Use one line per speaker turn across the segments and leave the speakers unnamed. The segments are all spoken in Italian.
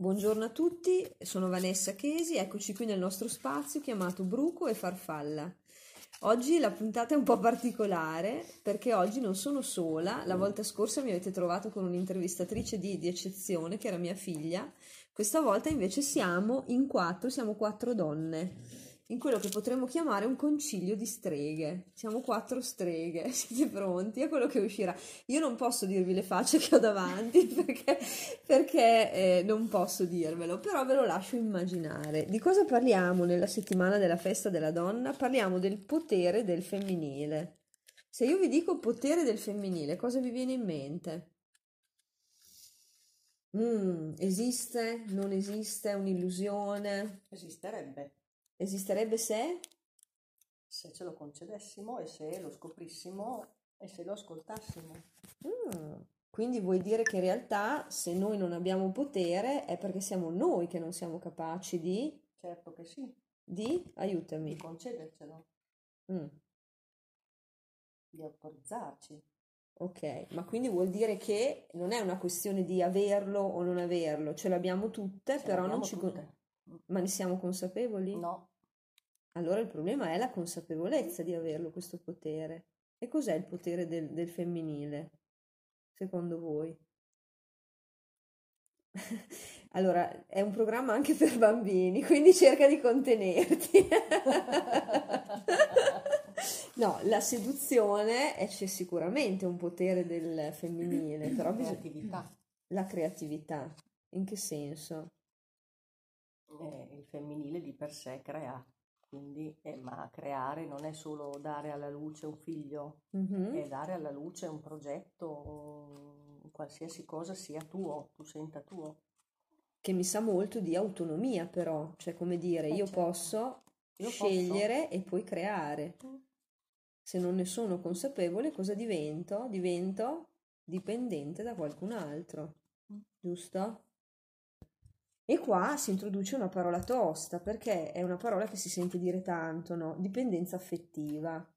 Buongiorno a tutti, sono Vanessa Chesi, eccoci qui nel nostro spazio chiamato Bruco e Farfalla. Oggi la puntata è un po' particolare perché oggi non sono sola, la volta scorsa mi avete trovato con un'intervistatrice di, di eccezione che era mia figlia, questa volta invece siamo in quattro, siamo quattro donne in quello che potremmo chiamare un concilio di streghe. Siamo quattro streghe, siete pronti a quello che uscirà? Io non posso dirvi le facce che ho davanti perché, perché eh, non posso dirvelo, però ve lo lascio immaginare. Di cosa parliamo nella settimana della festa della donna? Parliamo del potere del femminile. Se io vi dico potere del femminile, cosa vi viene in mente? Mm, esiste? Non esiste? Un'illusione?
Esisterebbe.
Esisterebbe se?
Se ce lo concedessimo e se lo scoprissimo e se lo ascoltassimo.
Mm, quindi vuoi dire che in realtà se noi non abbiamo potere è perché siamo noi che non siamo capaci di...
Certo che sì.
Di? Aiutami.
Di concedercelo.
Mm.
Di autorizzarci.
Ok, ma quindi vuol dire che non è una questione di averlo o non averlo, ce l'abbiamo tutte,
Ce
però non ci...
tutte.
Ma ne siamo consapevoli?
No,
Allora il problema è la consapevolezza di averlo questo potere. E cos'è il potere del, del femminile, secondo voi? Allora, è un programma anche per bambini, quindi cerca di contenerti. No, la seduzione è- c'è sicuramente un potere del femminile, però bisogna...
creatività.
La creatività, in che senso?
Eh, il femminile di per sé crea. Quindi, eh, ma creare non è solo dare alla luce un figlio,
Mhm.
è dare alla luce un progetto, qualsiasi cosa sia tuo, tu senta tuo.
Che mi sa molto di autonomia, però, cioè come dire,
Eh,
io
certo.
posso
Io
scegliere e poi creare.
Mm.
Se non ne sono consapevole, cosa divento? Divento dipendente da qualcun altro,
Mm.
giusto? E qua si introduce una parola tosta, perché è una parola che si sente dire tanto, no? Dipendenza affettiva.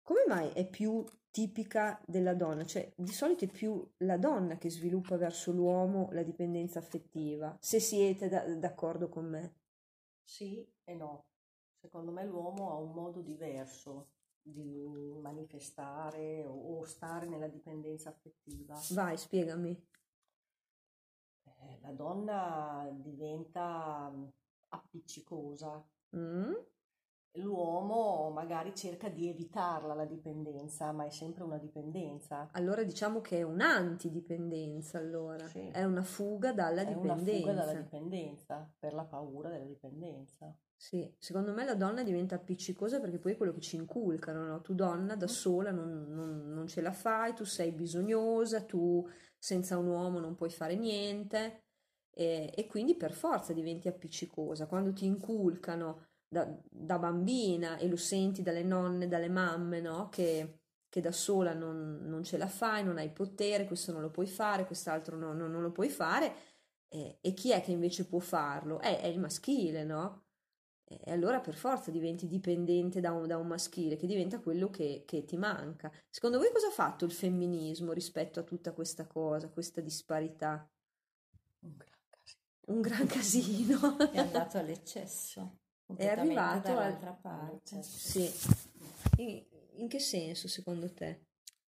Come mai è più tipica della donna? Cioè, di solito è più la donna che sviluppa verso l'uomo la dipendenza affettiva, se siete da- d'accordo con me.
Sì e no. Secondo me l'uomo ha un modo diverso di manifestare o, o stare nella dipendenza affettiva.
Vai, spiegami.
La donna diventa mm, appiccicosa,
Mm?
l'uomo magari cerca di evitarla la dipendenza, ma è sempre una dipendenza.
Allora diciamo che è un'antidipendenza, allora.
Sì.
È una fuga dalla
È una fuga
dipendenza.
dalla dipendenza, per la paura della dipendenza.
Sì, secondo me la donna diventa appiccicosa perché poi è quello che ci inculcano, no? Tu donna da sola non, non- non ce la fai, tu sei bisognosa, tu senza un uomo non puoi fare niente e, e quindi per forza diventi appiccicosa. Quando ti inculcano da, da bambina e lo senti dalle nonne, dalle mamme, no? Che, che da sola non, non ce la fai, non hai potere, questo non lo puoi fare, quest'altro no- no- non lo puoi fare. E, e chi è che invece può farlo? È, è il maschile, no? E allora per forza diventi dipendente da un, da un maschile, che diventa quello che, che ti manca. Secondo voi cosa ha fatto il femminismo rispetto a tutta questa cosa, questa disparità?
Un gran casino.
È andato all'eccesso,
È arrivato al...
dall'altra parte,
Sì. In, in che senso secondo te?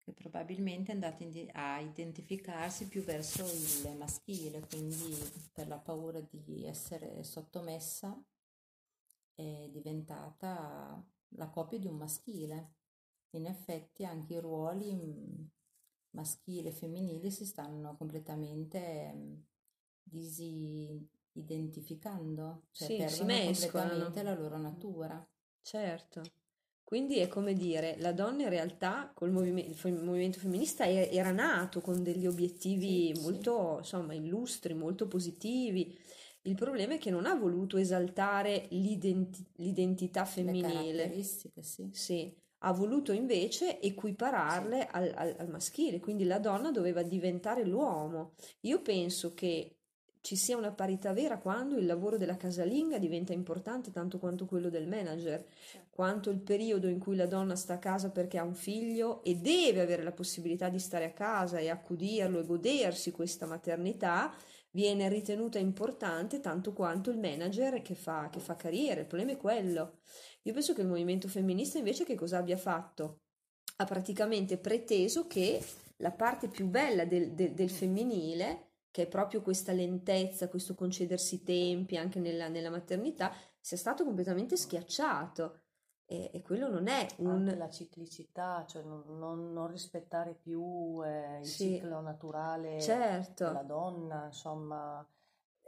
che probabilmente è andato indi- a identificarsi più verso il maschile, quindi per la paura di essere sottomessa è diventata la copia di un maschile. In effetti anche i ruoli mm, maschili e femminili si stanno completamente mm, disidentificando, cioè
Sì,
perdono completamente la loro natura.
Certo. Quindi è come dire, la donna in realtà col movime- il movimento femminista era nato con degli obiettivi
Sì, sì.
molto, insomma, illustri, molto positivi. Il problema è che non ha voluto esaltare l'identi- l'identità
Le
femminile.
caratteristiche, sì.
Sì, ha voluto invece equipararle al, al- al maschile, quindi la donna doveva diventare l'uomo. Io penso che ci sia una parità vera quando il lavoro della casalinga diventa importante tanto quanto quello del manager, quanto il periodo in cui la donna sta a casa perché ha un figlio e deve avere la possibilità di stare a casa e accudirlo e godersi questa maternità, viene ritenuta importante tanto quanto il manager che fa, che fa carriera. Il problema è quello. Io penso che il movimento femminista invece che cosa abbia fatto? Ha praticamente preteso che la parte più bella del, del, del femminile che è proprio questa lentezza, questo concedersi i tempi anche nella, nella maternità, sia stato completamente schiacciato. E, e, quello non è un...
Anche la ciclicità, cioè non, non, non rispettare più eh, il sì, ciclo naturale
certo.
della donna, insomma,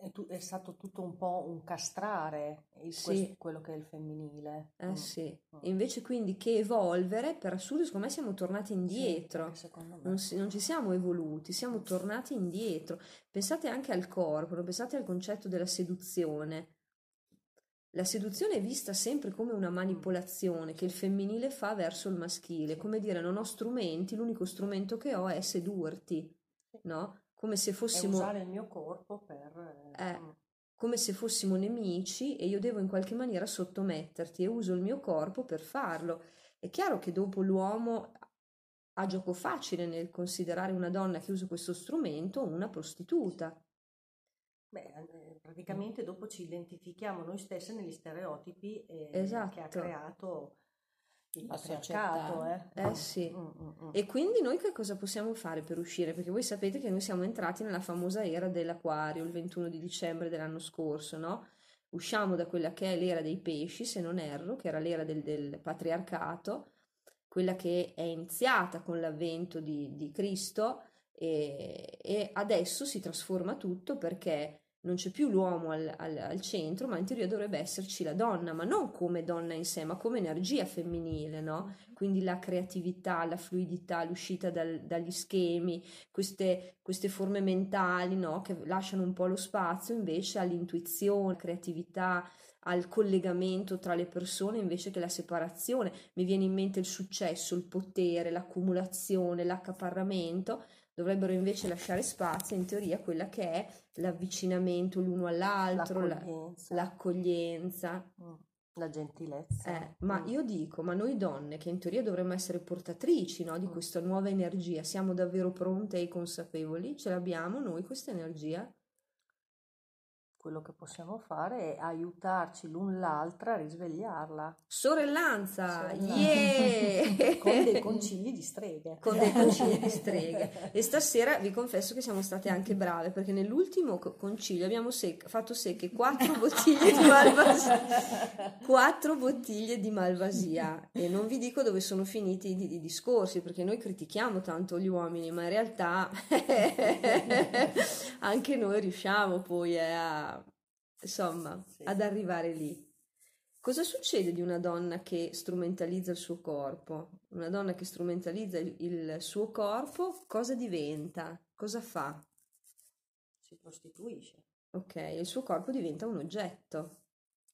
è, tu, è, stato tutto un po' un castrare il, sì. questo, quello che è il femminile.
Eh mm. sì, mm. invece quindi che evolvere, per assurdo secondo me siamo tornati indietro,
sì,
non, si, non, ci siamo evoluti, siamo tornati indietro. Pensate anche al corpo, pensate al concetto della seduzione la seduzione è vista sempre come una manipolazione che il femminile fa verso il maschile, come dire non ho strumenti, l'unico strumento che ho è sedurti, no? Come se fossimo...
Usare il mio corpo per...
Eh, mm. come se fossimo nemici e io devo in qualche maniera sottometterti e uso il mio corpo per farlo. È chiaro che dopo l'uomo ha gioco facile nel considerare una donna che usa questo strumento una prostituta.
Beh, praticamente dopo ci identifichiamo noi stesse negli stereotipi eh,
esatto.
che ha creato il patriarcato. Eh.
eh sì. Mm, mm, mm. E quindi noi che cosa possiamo fare per uscire? Perché voi sapete che noi siamo entrati nella famosa era dell'acquario il 21 di dicembre dell'anno scorso, no? Usciamo da quella che è l'era dei pesci, se non erro, che era l'era del, del patriarcato, quella che è iniziata con l'avvento di, di Cristo e, e adesso si trasforma tutto perché non c'è più l'uomo al, al, al, centro, ma in teoria dovrebbe esserci la donna, ma non come donna in sé, ma come energia femminile, no? Quindi la creatività, la fluidità, l'uscita dal, dagli schemi, queste, queste forme mentali, no? Che lasciano un po' lo spazio invece all'intuizione, creatività, al collegamento tra le persone invece che la separazione. Mi viene in mente il successo, il potere, l'accumulazione, l'accaparramento dovrebbero invece lasciare spazio in teoria a quella che è l'avvicinamento l'uno all'altro,
l'accoglienza,
la, l'accoglienza.
Mm. la gentilezza.
Eh, ma mm. io dico, ma noi donne che in teoria dovremmo essere portatrici no, di mm. questa nuova energia, siamo davvero pronte e consapevoli? Ce l'abbiamo noi questa energia?
Quello che possiamo fare è aiutarci l'un l'altra a risvegliarla.
Sorellanza, Sorellanza. yeah!
con dei concili di streghe.
Con dei concili di streghe. E stasera vi confesso che siamo state anche brave perché nell'ultimo concilio abbiamo sec- fatto secche quattro bottiglie di malvasia. quattro bottiglie di malvasia. E non vi dico dove sono finiti i, i discorsi perché noi critichiamo tanto gli uomini, ma in realtà anche noi riusciamo poi eh, a insomma, sì. ad arrivare lì. Cosa succede di una donna che strumentalizza il suo corpo? Una donna che strumentalizza il, il suo corpo, cosa diventa? Cosa fa?
Si prostituisce.
Ok, il suo corpo diventa un oggetto.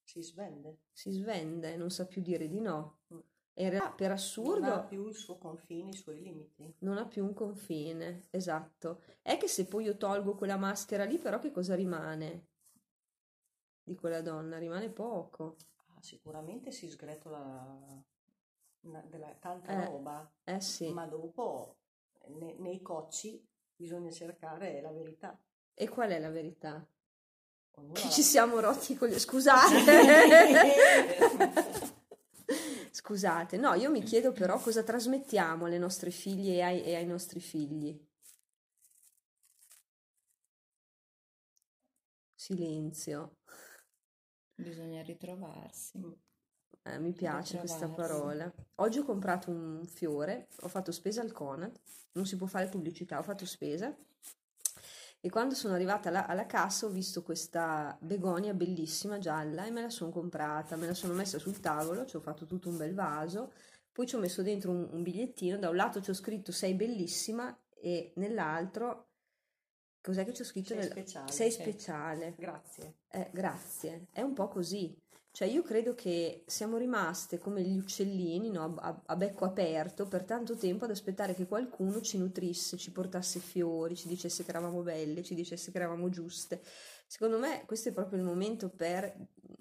Si svende.
Si svende, non sa più dire di no. Mm. E in realtà, per assurdo... Non
ha più il suo confine, i suoi limiti.
Non ha più un confine, esatto. È che se poi io tolgo quella maschera lì, però che cosa rimane? Di quella donna, rimane poco.
Ah, sicuramente si sgretola della, tanta
eh,
roba,
eh sì.
ma dopo ne, nei cocci bisogna cercare la verità.
E qual è la verità?
Ognuno
che
la...
ci siamo rotti con le... Scusate! Scusate, no, io mi chiedo però cosa trasmettiamo alle nostre figlie e ai, e ai nostri figli. Silenzio.
Bisogna ritrovarsi. Mm.
Eh, mi piace questa parola. Oggi ho comprato un fiore, ho fatto spesa al Conad, non si può fare pubblicità, ho fatto spesa e quando sono arrivata alla, alla cassa ho visto questa begonia bellissima gialla e me la sono comprata, me la sono messa sul tavolo, ci ho fatto tutto un bel vaso, poi ci ho messo dentro un, un bigliettino, da un lato ci ho scritto sei bellissima e nell'altro Cos'è che c'è scritto?
Sei
nel...
speciale.
Sei speciale.
Grazie.
Eh, grazie. È un po' così. Cioè io credo che siamo rimaste come gli uccellini no? a, a, becco aperto per tanto tempo ad aspettare che qualcuno ci nutrisse, ci portasse fiori, ci dicesse che eravamo belle, ci dicesse che eravamo giuste. Secondo me questo è proprio il momento per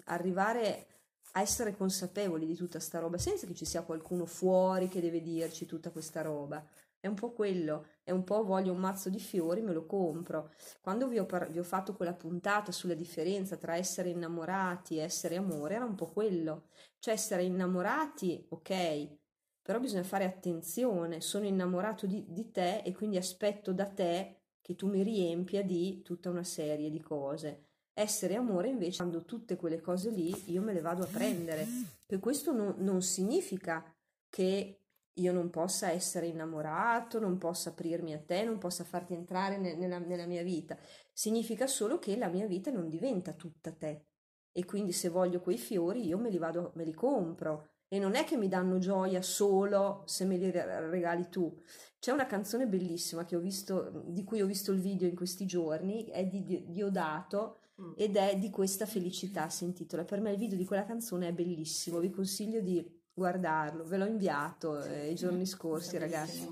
arrivare a essere consapevoli di tutta sta roba, senza che ci sia qualcuno fuori che deve dirci tutta questa roba. È un po' quello, è un po' voglio un mazzo di fiori, me lo compro. Quando vi ho, par- vi ho fatto quella puntata sulla differenza tra essere innamorati e essere amore, era un po' quello. Cioè essere innamorati, ok, però bisogna fare attenzione, sono innamorato di, di te e quindi aspetto da te che tu mi riempia di tutta una serie di cose. Essere amore invece, quando tutte quelle cose lì io me le vado a prendere. Per questo non, non significa che io non possa essere innamorato, non possa aprirmi a te, non possa farti entrare ne- nella, nella mia vita. Significa solo che la mia vita non diventa tutta te. E quindi se voglio quei fiori io me li vado, me li compro. E non è che mi danno gioia solo se me li regali tu. C'è una canzone bellissima che ho visto, di cui ho visto il video in questi giorni, è di Diodato mm. ed è di questa felicità, si intitola. Per me il video di quella canzone è bellissimo, vi consiglio di guardarlo, ve l'ho inviato eh, i giorni scorsi ragazzi.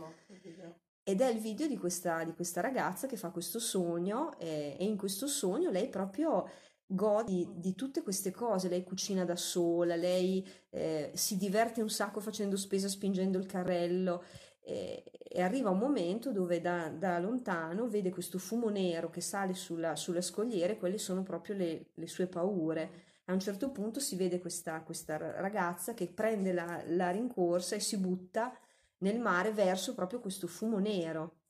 Ed è il video di questa, di questa ragazza che fa questo sogno eh, e in questo sogno lei proprio gode di, di, tutte queste cose, lei cucina da sola, lei eh, si diverte un sacco facendo spesa spingendo il carrello e, e arriva un momento dove da, da, lontano vede questo fumo nero che sale sulla, sulla scogliera e quelle sono proprio le, le sue paure a un certo punto si vede questa, questa ragazza che prende la, la rincorsa e si butta nel mare verso proprio questo fumo nero.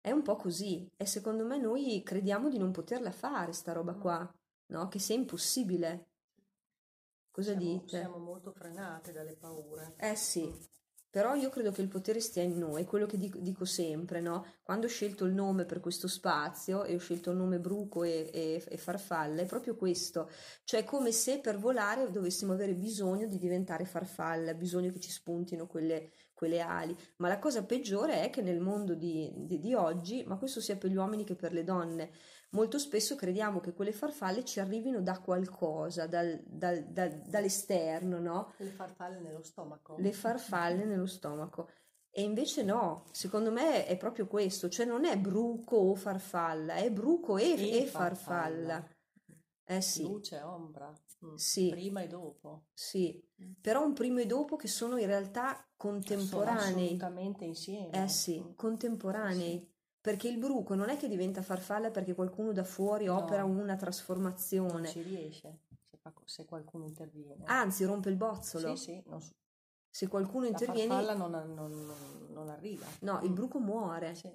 È un po' così e secondo me noi crediamo di non poterla fare sta roba qua, no? Che sia impossibile. Cosa
siamo,
dite?
Siamo molto frenate dalle paure.
Eh sì, però io credo che il potere stia in noi, quello che dico, dico, sempre, no? Quando ho scelto il nome per questo spazio e ho scelto il nome Bruco e, e, e Farfalla, è proprio questo, cioè come se per volare dovessimo avere bisogno di diventare farfalla, bisogno che ci spuntino quelle, quelle ali. Ma la cosa peggiore è che nel mondo di, di, di oggi, ma questo sia per gli uomini che per le donne, molto spesso crediamo che quelle farfalle ci arrivino da qualcosa, dal, dal, dal, dall'esterno, no?
Le farfalle nello stomaco.
Le farfalle nello stomaco. E invece no, secondo me è proprio questo, cioè non è bruco o farfalla, è bruco e, e, e farfalla. farfalla. Eh sì.
Luce, ombra.
Mm. Sì.
Prima e dopo.
Sì, mm. però un primo e dopo che sono in realtà contemporanei. Sono
assolutamente insieme.
Eh sì, mm. contemporanei. Sì perché il bruco non è che diventa farfalla perché qualcuno da fuori no, opera una trasformazione. Non
ci riesce se, se, qualcuno interviene.
Anzi, rompe il bozzolo.
Sì, sì. Non,
se qualcuno interviene...
La farfalla non, non, non, arriva.
No, il bruco muore.
Sì.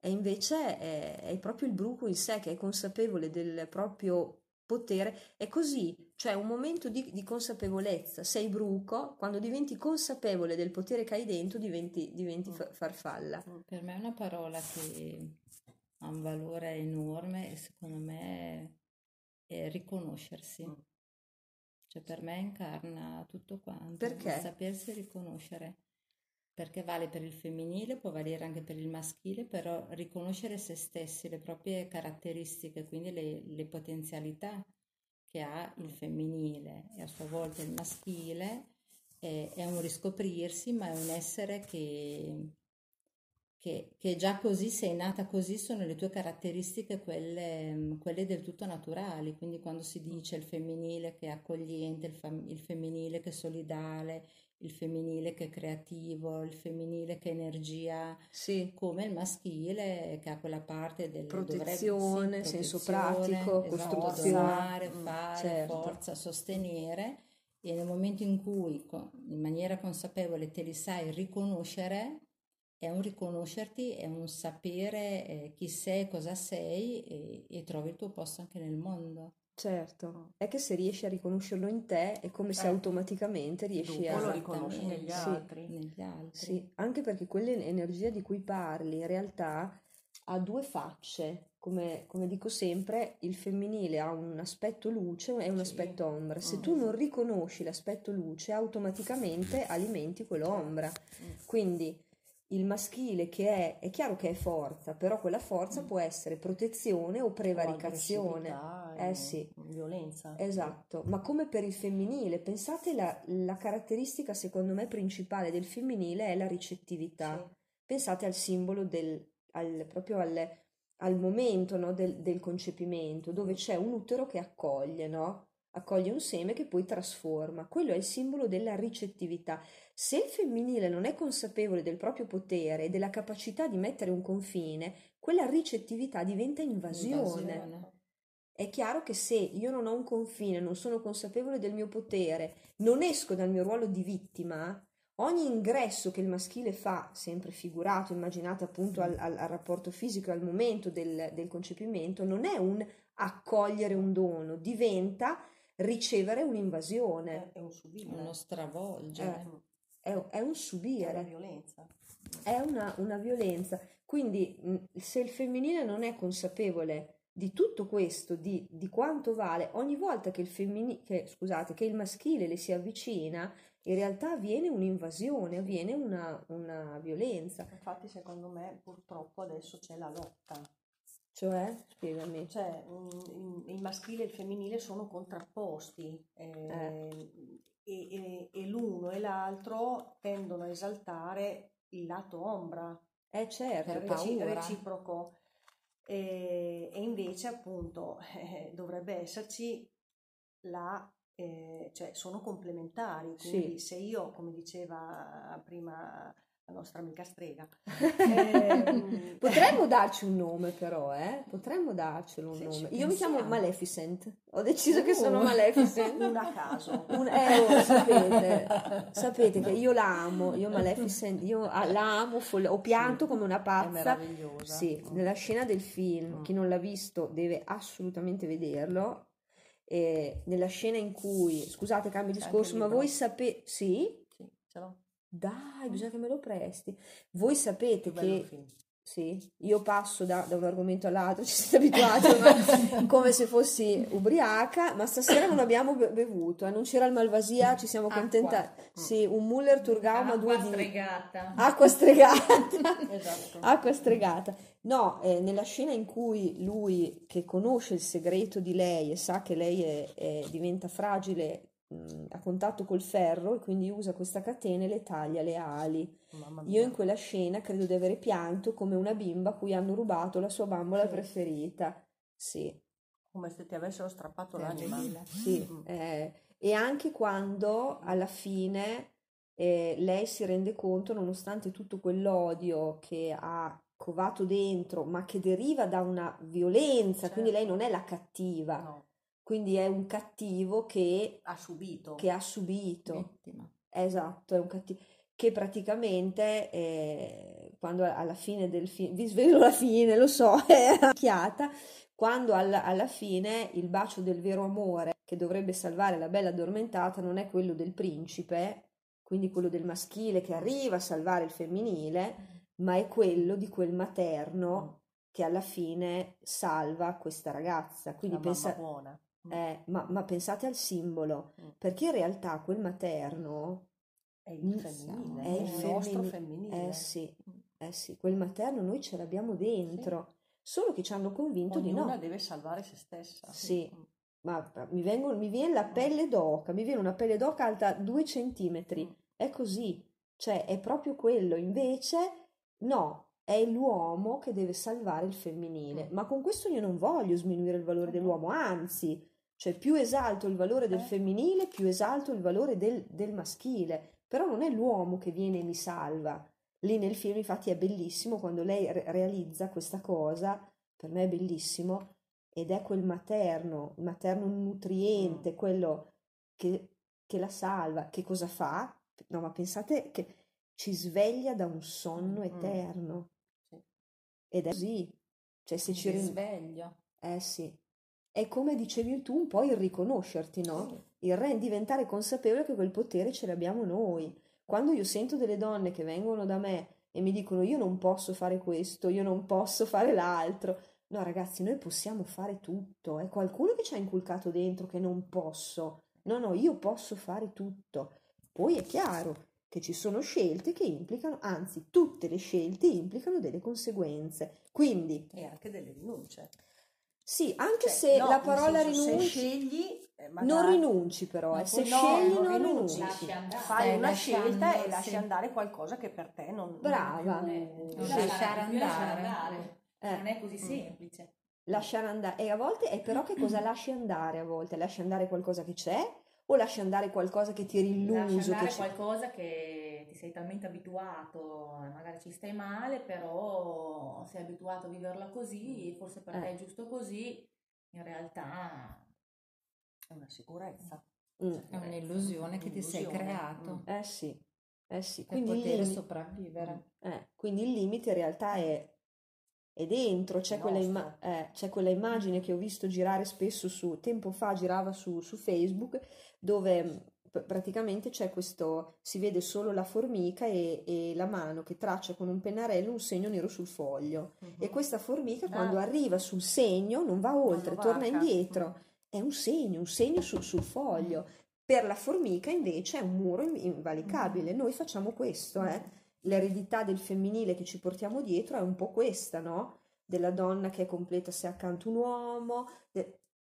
E invece è, è proprio il bruco in sé che è consapevole del proprio potere, è così, cioè un momento di, di, consapevolezza. Sei bruco, quando diventi consapevole del potere che hai dentro, diventi, diventi mm. farfalla.
Mm. Per me è una parola che ha un valore enorme e secondo me è riconoscersi. Mm. Cioè per me incarna tutto quanto.
Perché?
Sapersi riconoscere perché vale per il femminile, può valere anche per il maschile, però riconoscere se stessi, le proprie caratteristiche, quindi le, le potenzialità che ha il femminile e a sua volta il maschile, è, è un riscoprirsi, ma è un essere che, che, che, già così, sei nata così, sono le tue caratteristiche quelle, quelle, del tutto naturali. Quindi quando si dice il femminile che è accogliente, il, fam- il femminile che è solidale, il femminile che è creativo, il femminile che è energia,
sì.
come il maschile che ha quella parte del
protezione,
dovrebbe,
sì, senso pratico, esatto, costruzione,
donare, mm, fare, certo. forza, sostenere e nel momento in cui in maniera consapevole te li sai riconoscere, è un riconoscerti, è un sapere eh, chi sei, cosa sei e, e trovi il tuo posto anche nel mondo.
Certo, è che se riesci a riconoscerlo in te è come se eh. automaticamente riesci
a... lo riconosci negli altri.
Sì, negli altri.
Sì, anche perché quell'energia di cui parli in realtà ha due facce, come, come, dico sempre, il femminile ha un aspetto luce e un sì. aspetto ombra. Se mm. tu non riconosci l'aspetto luce, automaticamente alimenti quell'ombra. Mm. Quindi il maschile che è, è chiaro che è forza, però quella forza mm. può essere protezione o prevaricazione.
Eh sì. Violenza.
Esatto, ma come per il femminile, pensate la, la caratteristica secondo me principale del femminile è la ricettività. Sì. Pensate al simbolo del, al, proprio al, al momento no, del, del, concepimento, dove c'è un utero che accoglie, no? Accoglie un seme che poi trasforma. Quello è il simbolo della ricettività. Se il femminile non è consapevole del proprio potere e della capacità di mettere un confine, quella ricettività diventa invasione.
Invasione.
È chiaro che se io non ho un confine, non sono consapevole del mio potere, non esco dal mio ruolo di vittima, ogni ingresso che il maschile fa, sempre figurato, immaginate appunto al, al- al rapporto fisico, al momento del, del concepimento, non è un accogliere un dono, diventa ricevere un'invasione,
È un subire.
Uno stravolgere.
è, è un
È una
subire.
violenza.
è una, una violenza. Quindi mh, se il femminile non è consapevole di tutto questo, di, di quanto vale, ogni volta che il, femmini- che, scusate, che il maschile le si avvicina, in realtà avviene un'invasione, avviene una, una violenza.
Infatti, secondo me, purtroppo adesso c'è la lotta.
Cioè, spiegami.
Cioè, mm, il maschile e il femminile sono contrapposti eh, e, e- e l'uno e l'altro tendono a esaltare il lato ombra,
Eh certo,
Per
reci- reciproco. E, e invece, appunto, eh, dovrebbe esserci la... eh, cioè, sono complementari. Quindi,
Sì.
se io, come diceva prima la nostra amica strega, ehm,
Potremmo darci un nome però, eh? Potremmo darcelo un
Sì,
nome. Io mi chiamo. Maleficent. Ho deciso che sono
Uh.
Maleficent.
una a caso.
Un- eh, oh, sapete, sapete che io la amo, io Maleficent, io ah, la amo, folle- ho pianto come una
È
pazza.
meravigliosa.
Sì, nella scena del film,
Mm.
chi non l'ha visto deve assolutamente vederlo. E nella scena in cui, scusate, cambio discorso, ma voi sapete, sì?
Sì, ce l'ho.
Dai, bisogna che me lo presti. Voi sapete
Che film.
sì, io passo da, da un argomento all'altro, ci siete abituati ormai, come se fossi ubriaca, ma stasera non abbiamo be- bevuto, eh, non c'era il Malvasia, ci siamo
Acqua.
accontentati. Sì, un Muller Turgau, ma due
Acqua
di
stregata.
acqua stregata.
Esatto.
Acqua stregata. No, eh, nella scena in cui lui, che conosce il segreto di lei e sa che lei è- è- diventa fragile mh, a contatto col ferro e quindi usa questa catena e le taglia le ali. Io in quella scena credo di avere pianto come una bimba a cui hanno rubato la sua bambola
Sì.
preferita. Sì,
Come se ti avessero strappato l'anima.
Terribile.
sì.
Mm.
eh, e anche quando alla fine eh, lei si rende conto, nonostante tutto quell'odio che ha covato dentro, ma che deriva da una violenza, quindi lei
Certo.
non è la cattiva,
No,
quindi è un cattivo che,
ha subito.
che ha subito.
Vittima.
Esatto, è un cattivo che praticamente eh, quando alla fine del film, vi svelo la fine, lo so, è chiata, quando alla, alla fine il bacio del vero amore che dovrebbe salvare la bella addormentata non è quello del principe, quindi quello del maschile che arriva a salvare il femminile, ma è quello di quel materno che alla fine salva questa ragazza. Quindi
la
pensa-
buona. Mm.
eh, ma, ma pensate al simbolo,
Mm.
perché in realtà quel materno
È il
Mm,
femminile,
è il
il nostro
femmini-
femminile.
Eh sì, eh sì, quel materno noi ce l'abbiamo dentro, solo che ci hanno convinto di
Ognuna
no.
deve salvare se stessa.
Sì.
Mm.
Ma mi vengono- mi viene la pelle d'oca, mi viene una pelle d'oca alta due centimetri.
Mm.
È così, cioè è proprio quello. Invece, no, è l'uomo che deve salvare il femminile.
Mm.
Ma con questo io non voglio sminuire il valore dell'uomo, anzi, cioè più esalto il valore del
Eh.
femminile, più esalto il valore del, del maschile. Però non è l'uomo che viene e mi salva. Lì nel film, infatti, è bellissimo quando lei re- realizza questa cosa, per me è bellissimo, ed è quel materno, il materno nutriente, quello che, che la salva. Che cosa fa? No, ma pensate che ci sveglia da un sonno
Mm.
eterno.
Sì.
Ed è così. Cioè, se ci
sveglio.
Eh sì. È come dicevi tu, un po' il riconoscerti, no? Il re- diventare consapevole che quel potere ce l'abbiamo noi. Quando io sento delle donne che vengono da me e mi dicono io non posso fare questo, io non posso fare l'altro. No, ragazzi, noi possiamo fare tutto. È qualcuno che ci ha inculcato dentro che non posso. No, no, io posso fare tutto. Poi è chiaro che ci sono scelte che implicano, anzi, tutte le scelte implicano delle conseguenze. Quindi,
E anche delle rinunce.
Sì, anche
Cioè,
se
no,
la parola
senso, se
rinunci,
scegli, eh,
non rinunci però, eh, se
no,
scegli
non
non
rinunci.
rinunci.
Andare.
fai una scelta e
sì.
lasci andare qualcosa che per te non non è
Brava.
Eh,
Non
Sì.
lasciare
lasciare
più lasciare
andare.
andare.
Eh,
Non è così
Mm.
semplice.
lasciare andare. E a volte è però che cosa lasci andare a volte? Lasci andare qualcosa che c'è o lasci andare qualcosa che ti rilluso?
Lasci andare
che c'è?
qualcosa che sei talmente abituato, magari ci stai male, però sei abituato a viverla così, forse per te
Eh.
è giusto così, in realtà
È una sicurezza.
Mm.
È un'illusione che ti sei creato
Eh sì, eh sì.
per
Quindi il,
poter
limite,
sopravvivere.
eh, quindi il limite in realtà è, è dentro, c'è
È
quella, imma- eh, c'è quella immagine che ho visto girare spesso su, tempo fa girava su, su Facebook, dove pr- praticamente c'è questo, si vede solo la formica e, e la mano che traccia con un pennarello un segno nero sul foglio. E questa formica
Ah.
quando arriva sul segno non va oltre,
lo
torna
varca.
indietro. È un segno, un segno sul, sul foglio. Per la formica invece è un muro in- invalicabile. Noi facciamo questo, eh. L'eredità del femminile che ci portiamo dietro è un po' questa, no? Della donna che è completa se accanto un uomo.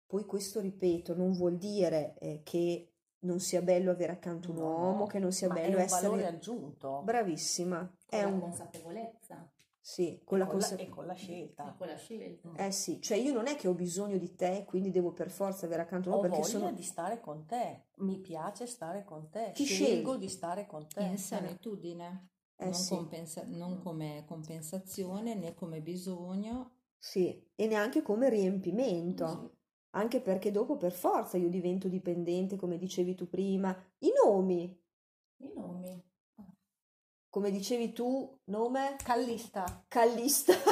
Poi questo, ripeto, non vuol dire eh, che non sia bello avere accanto un
No,
uomo, che non sia
ma
bello
è un
essere...
valore aggiunto.
Bravissima.
con
È
la
un...
consapevolezza
Sì, con la
Con la-
consa-
e con la
e
scelta.
con la scelta.
Eh sì, cioè io non è che ho bisogno di te, quindi devo per forza avere accanto un
Ho
uomo perché
voglia
sono...
di stare con te, mi piace stare con te,
Ti
scelgo
scegli.
di stare con te.
In solitudine,
Eh
non,
sì.
compensa- non come compensazione né come bisogno.
Sì, e neanche come riempimento,
Sì.
Anche perché dopo per forza io divento dipendente, come dicevi tu prima. I nomi,
I nomi.
come dicevi tu, nome
Callista.
Callista.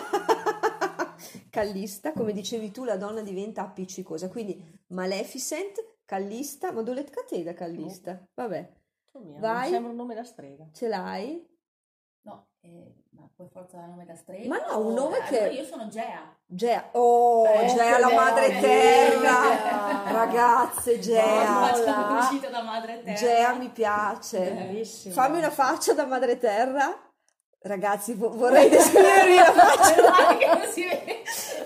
Callista, come dicevi tu, la donna diventa appiccicosa. Quindi Maleficent, Callista, ma dove catena Callista? Vabbè,
Oh mia,
Vai.
Mi sembra un nome da strega.
ce l'hai?
No, eh, ma poi forza la nome da strega.
Ma no, un nome che-
allora io sono Gea.
Gea, oh,
Eh,
Gea la madre
Gea.
eterna, ragazze, Gea,
là.
uscita da madre terra.
Gea mi piace.
Bellissimo.
Fammi una faccia da madre terra. Ragazzi, vo- vorrei descrivervi la faccia.
Male che non si vede.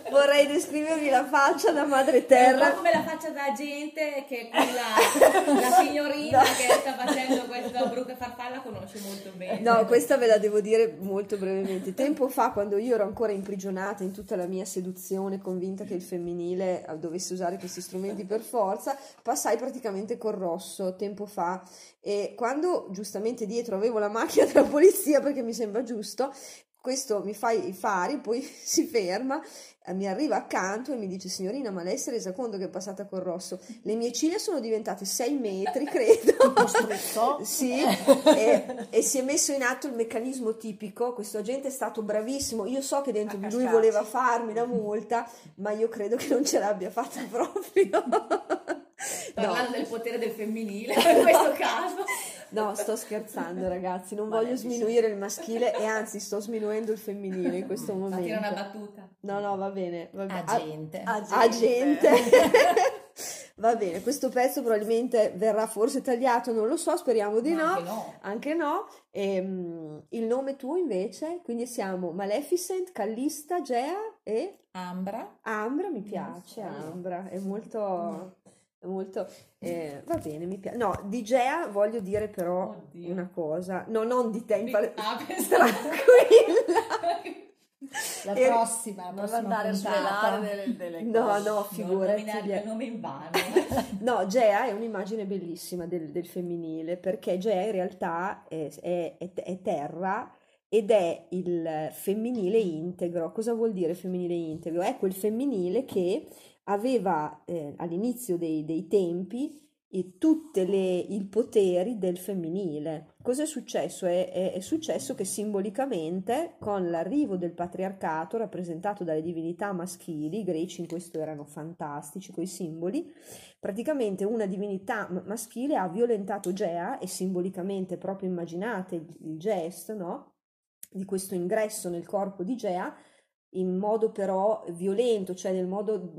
Vorrei descrivervi la faccia da madre
È
terra.
come la faccia da gente che quella, la signorina
No.
che sta facendo questa brutta farfalla conosce molto bene.
No, questa ve la devo dire molto brevemente. Tempo fa, quando io ero ancora imprigionata in tutta la mia seduzione, convinta che il femminile dovesse usare questi strumenti per forza, passai praticamente col rosso tempo fa. E quando giustamente dietro avevo la macchina della polizia, perché mi sembra giusto, questo mi fa i fari, poi si ferma, eh, mi arriva accanto e mi dice: Signorina, ma lei si è resa conto che è passata col rosso? Le mie ciglia sono diventate 6 metri, credo.
Costrutto.
Sì, e, e si è messo in atto il meccanismo tipico. Questo agente è stato bravissimo. Io so che dentro di lui voleva farmi la multa, ma io credo che non ce l'abbia fatta proprio.
Parlando
No,
del potere del femminile in questo caso.
No, sto scherzando, ragazzi. Non
Ma
voglio sminuire il maschile e anzi sto sminuendo il femminile in questo
Ma tira una
momento.
battuta.
No, no, va bene. Va bene. Ah,
Agente.
agente. Va bene, questo pezzo probabilmente verrà forse tagliato, non lo so, speriamo di no.
anche no.
Anche no. Ehm, il nome tuo invece, quindi siamo Maleficent, Callista, Gea e
Ambra,
Ambra, mi piace,
so.
Ambra, è molto... molto eh, va bene, mi piace. No, di Gea voglio dire però
Oddio.
una cosa, no, non di te, in
Ah,
tranquilla.
la prossima, la
Non
prossima
andare a
puntata.
svelare delle, delle
No, no, figurati.
il nome in vano.
No, Gea è un'immagine bellissima del, del femminile perché Gea in realtà è, è- è- è terra ed è il femminile integro. Cosa vuol dire femminile integro? È quel femminile che aveva eh, all'inizio dei, dei tempi tutti i poteri del femminile. Cosa è successo? È, è- è successo che simbolicamente con l'arrivo del patriarcato rappresentato dalle divinità maschili, i greci in questo erano fantastici coi simboli, praticamente una divinità maschile ha violentato Gea e simbolicamente proprio immaginate il, il gesto, no? di questo ingresso nel corpo di Gea in modo però violento, cioè nel modo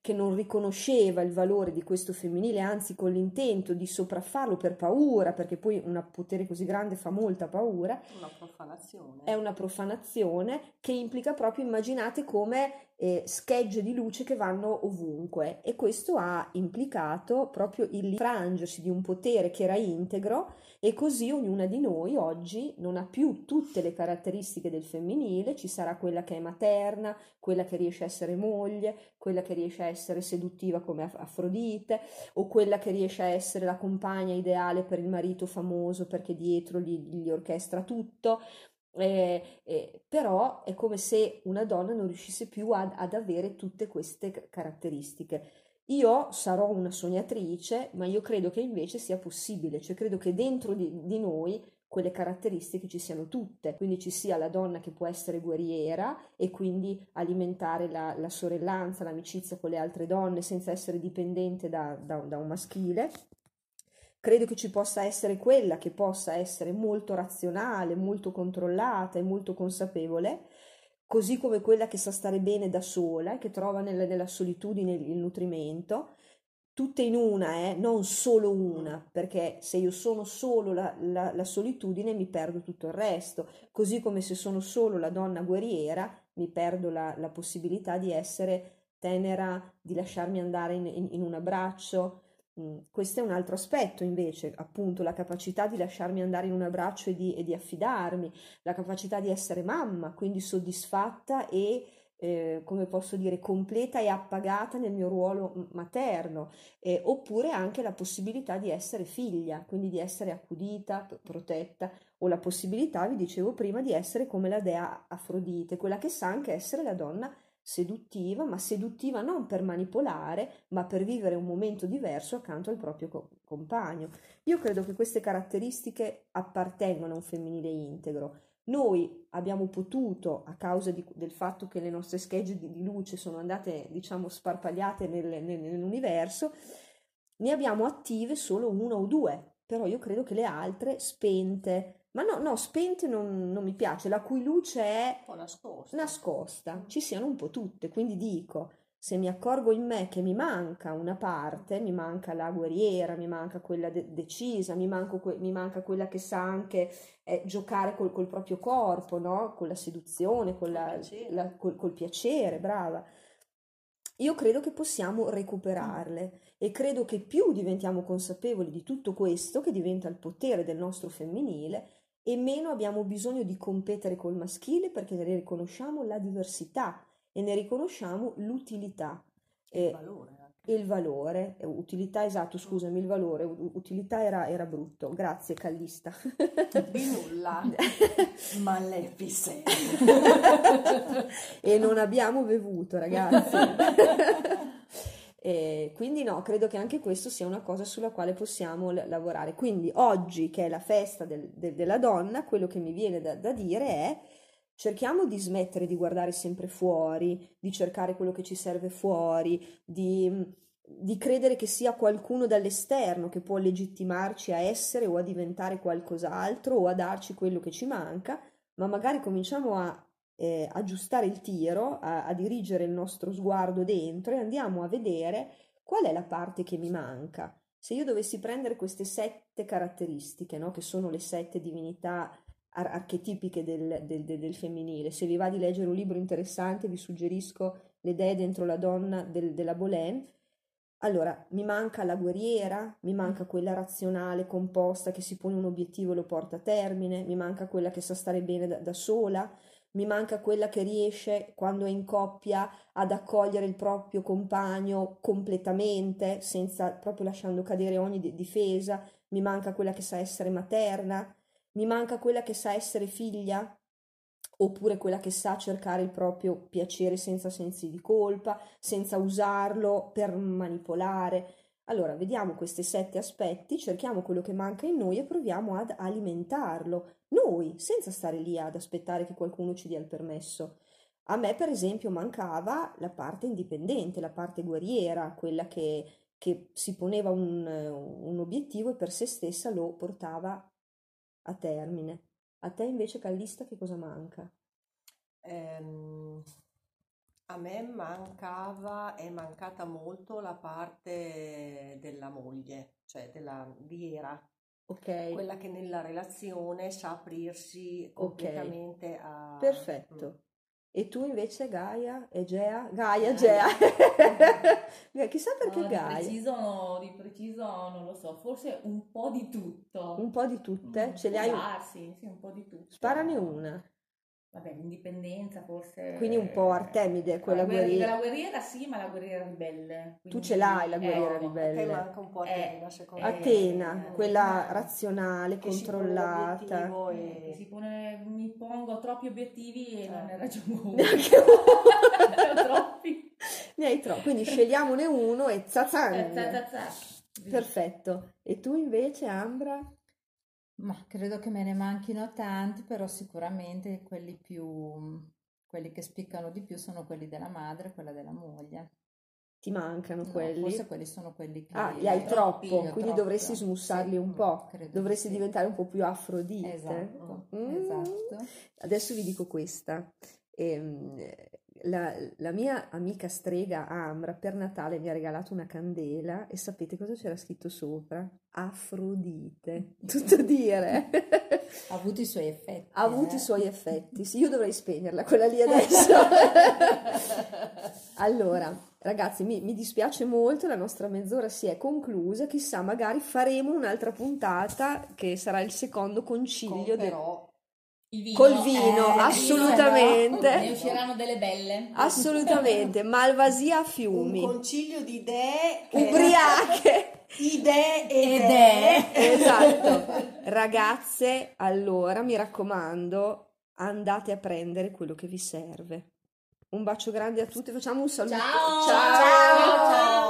che non riconosceva il valore di questo femminile, anzi con l'intento di sopraffarlo per paura, perché poi un potere così grande fa molta paura,
Una profanazione.
è una profanazione che implica proprio, immaginate come eh, schegge di luce che vanno ovunque e questo ha implicato proprio il frangersi di un potere che era integro e così ognuna di noi oggi non ha più tutte le caratteristiche del femminile, ci sarà quella che è materna, quella che riesce a essere moglie, quella che riesce a essere seduttiva come Afrodite o quella che riesce a essere la compagna ideale per il marito famoso perché dietro gli, gli orchestra tutto. Eh, eh, però è come se una donna non riuscisse più ad, ad avere tutte queste caratteristiche. Io sarò una sognatrice, ma io credo che invece sia possibile, cioè credo che dentro di, di noi quelle caratteristiche ci siano tutte, quindi ci sia la donna che può essere guerriera e quindi alimentare la, la sorellanza, l'amicizia con le altre donne senza essere dipendente da, da, da un maschile, Credo che ci possa essere quella che possa essere molto razionale, molto controllata e molto consapevole, così come quella che sa stare bene da sola e che trova nella, nella solitudine il nutrimento, tutte in una, eh, non solo una, perché se io sono solo la, la, la, solitudine mi perdo tutto il resto, così come se sono solo la donna guerriera mi perdo la, la possibilità di essere tenera, di lasciarmi andare in, in, in un abbraccio, Mm, questo è un altro aspetto invece, appunto la capacità di lasciarmi andare in un abbraccio e di, e di affidarmi, la capacità di essere mamma, quindi soddisfatta e, eh, come posso dire, completa e appagata nel mio ruolo materno, eh, oppure anche la possibilità di essere figlia, quindi di essere accudita, protetta, o la possibilità, vi dicevo prima, di essere come la dea Afrodite, quella che sa anche essere la donna seduttiva, ma seduttiva non per manipolare, ma per vivere un momento diverso accanto al proprio co- compagno. Io credo che queste caratteristiche appartengono a un femminile integro. Noi abbiamo potuto, a causa di, del fatto che le nostre schegge di, di, luce sono andate, diciamo, sparpagliate nel, nel, nell'universo, ne abbiamo attive solo una o due, però io credo che le altre, spente, ma no, no, spente non, non, mi piace, la cui luce è
nascosta.
nascosta, ci siano un po' tutte, quindi dico, se mi accorgo in me che mi manca una parte, mi manca la guerriera, mi manca quella de- decisa, mi, que- mi, manca quella che sa anche eh, giocare col, col, proprio corpo, no? con la seduzione, con la, piacere. La, col, col piacere, brava. Io credo che possiamo recuperarle e credo che più diventiamo consapevoli di tutto questo, che diventa il potere del nostro femminile, e meno abbiamo bisogno di competere col maschile perché ne riconosciamo la diversità e ne riconosciamo l'utilità.
E il valore.
E il valore, utilità esatto, scusami, il valore, utilità era, era brutto, grazie Callista.
Di nulla, maleficente.
e non abbiamo bevuto ragazzi. E quindi no, credo che anche questo sia una cosa sulla quale possiamo l- lavorare. Quindi oggi, che è la festa del, de- della donna, quello che mi viene da, da dire è cerchiamo di smettere di guardare sempre fuori, di cercare quello che ci serve fuori, di, di credere che sia qualcuno dall'esterno che può legittimarci a essere o a diventare qualcos'altro o a darci quello che ci manca, ma magari cominciamo a eh, aggiustare il tiro, a, a dirigere il nostro sguardo dentro e andiamo a vedere qual è la parte che mi manca. Se io dovessi prendere queste sette caratteristiche, no, che sono le sette divinità ar- archetipiche del, del, del, del, femminile, se vi va di leggere un libro interessante vi suggerisco Le idee dentro la donna della Bolen, allora, mi manca la guerriera, mi manca quella razionale, composta, che si pone un obiettivo e lo porta a termine, mi manca quella che sa stare bene da, da sola, mi manca quella che riesce quando è in coppia ad accogliere il proprio compagno completamente, senza proprio lasciando cadere ogni difesa, mi manca quella che sa essere materna, mi manca quella che sa essere figlia, oppure quella che sa cercare il proprio piacere senza sensi di colpa, senza usarlo per manipolare. Allora, vediamo questi sette aspetti, cerchiamo quello che manca in noi e proviamo ad alimentarlo, noi, senza stare lì ad aspettare che qualcuno ci dia il permesso. A me, per esempio, mancava la parte indipendente, la parte guerriera, quella che, che si poneva un, un obiettivo e per se stessa lo portava a termine. A te invece, Callista, che cosa manca?
Ehm, a me mancava, è mancata molto la parte della moglie, cioè della viera,
Ok.
quella che nella relazione sa aprirsi completamente a...
Perfetto. E tu invece Gaia, Egea? Gaia, Gea. Chissà perché
No, di
Gaia.
preciso, no, di preciso non lo so, forse un po' di tutto.
Un po' di tutte?
Mm,
Ce le hai?
darsi, sì, un po' di tutto.
Sparane una.
Vabbè, l'indipendenza forse...
Quindi un po' Artemide, quella
la guerriera. La guerriera sì, ma la guerriera ribelle.
Tu
quindi-
ce l'hai la guerriera
te
ribelle.
manca un po'
Eh,
Atena, secondo
eh,
me.
Atena,
eh,
quella
eh,
razionale,
che si
controllata.
eh, che
e-
si pone, mi pongo troppi obiettivi e non
Eh.
ne raggiungo uno.
Neanche uno.
Ne ho troppi.
Ne hai troppi, quindi scegliamone uno e
Eh,
zazang.
za, za, za.
Perfetto. E tu invece, Ambra?
Ma credo che me ne manchino tanti, però sicuramente quelli più, quelli che spiccano di più sono quelli della madre e quella della moglie.
Ti mancano
No,
quelli?
forse quelli sono quelli che...
Ah, li hai troppo,
io
quindi
troppo,
dovresti smussarli
sì,
un
mm,
po'. Dovresti
sì.
diventare un po' più Afrodite.
Esatto,
Mm.
esatto.
Adesso vi dico questa. Ehm, la, la mia amica strega Ambra per Natale mi ha regalato una candela e sapete cosa c'era scritto sopra? Afrodite. Tutto dire.
Ha avuto i suoi effetti.
Ha avuto
eh.
i suoi effetti. Sì, io dovrei spegnerla quella lì adesso. allora, ragazzi, mi, mi dispiace molto, la nostra mezz'ora si è conclusa. Chissà, magari faremo un'altra puntata che sarà il secondo
con
concilio del-
però
Il vino.
col vino,
Eh,
assolutamente.
Ne usciranno delle belle.
Assolutamente, malvasia a
un
fiumi,
concilio di idee che-
ubriache.
idee
Ed
è
Esatto. Ragazze, allora mi raccomando, andate a prendere quello che vi serve. Un bacio grande a tutti, facciamo un saluto.
Ciao!
Ciao!
Ciao, ciao!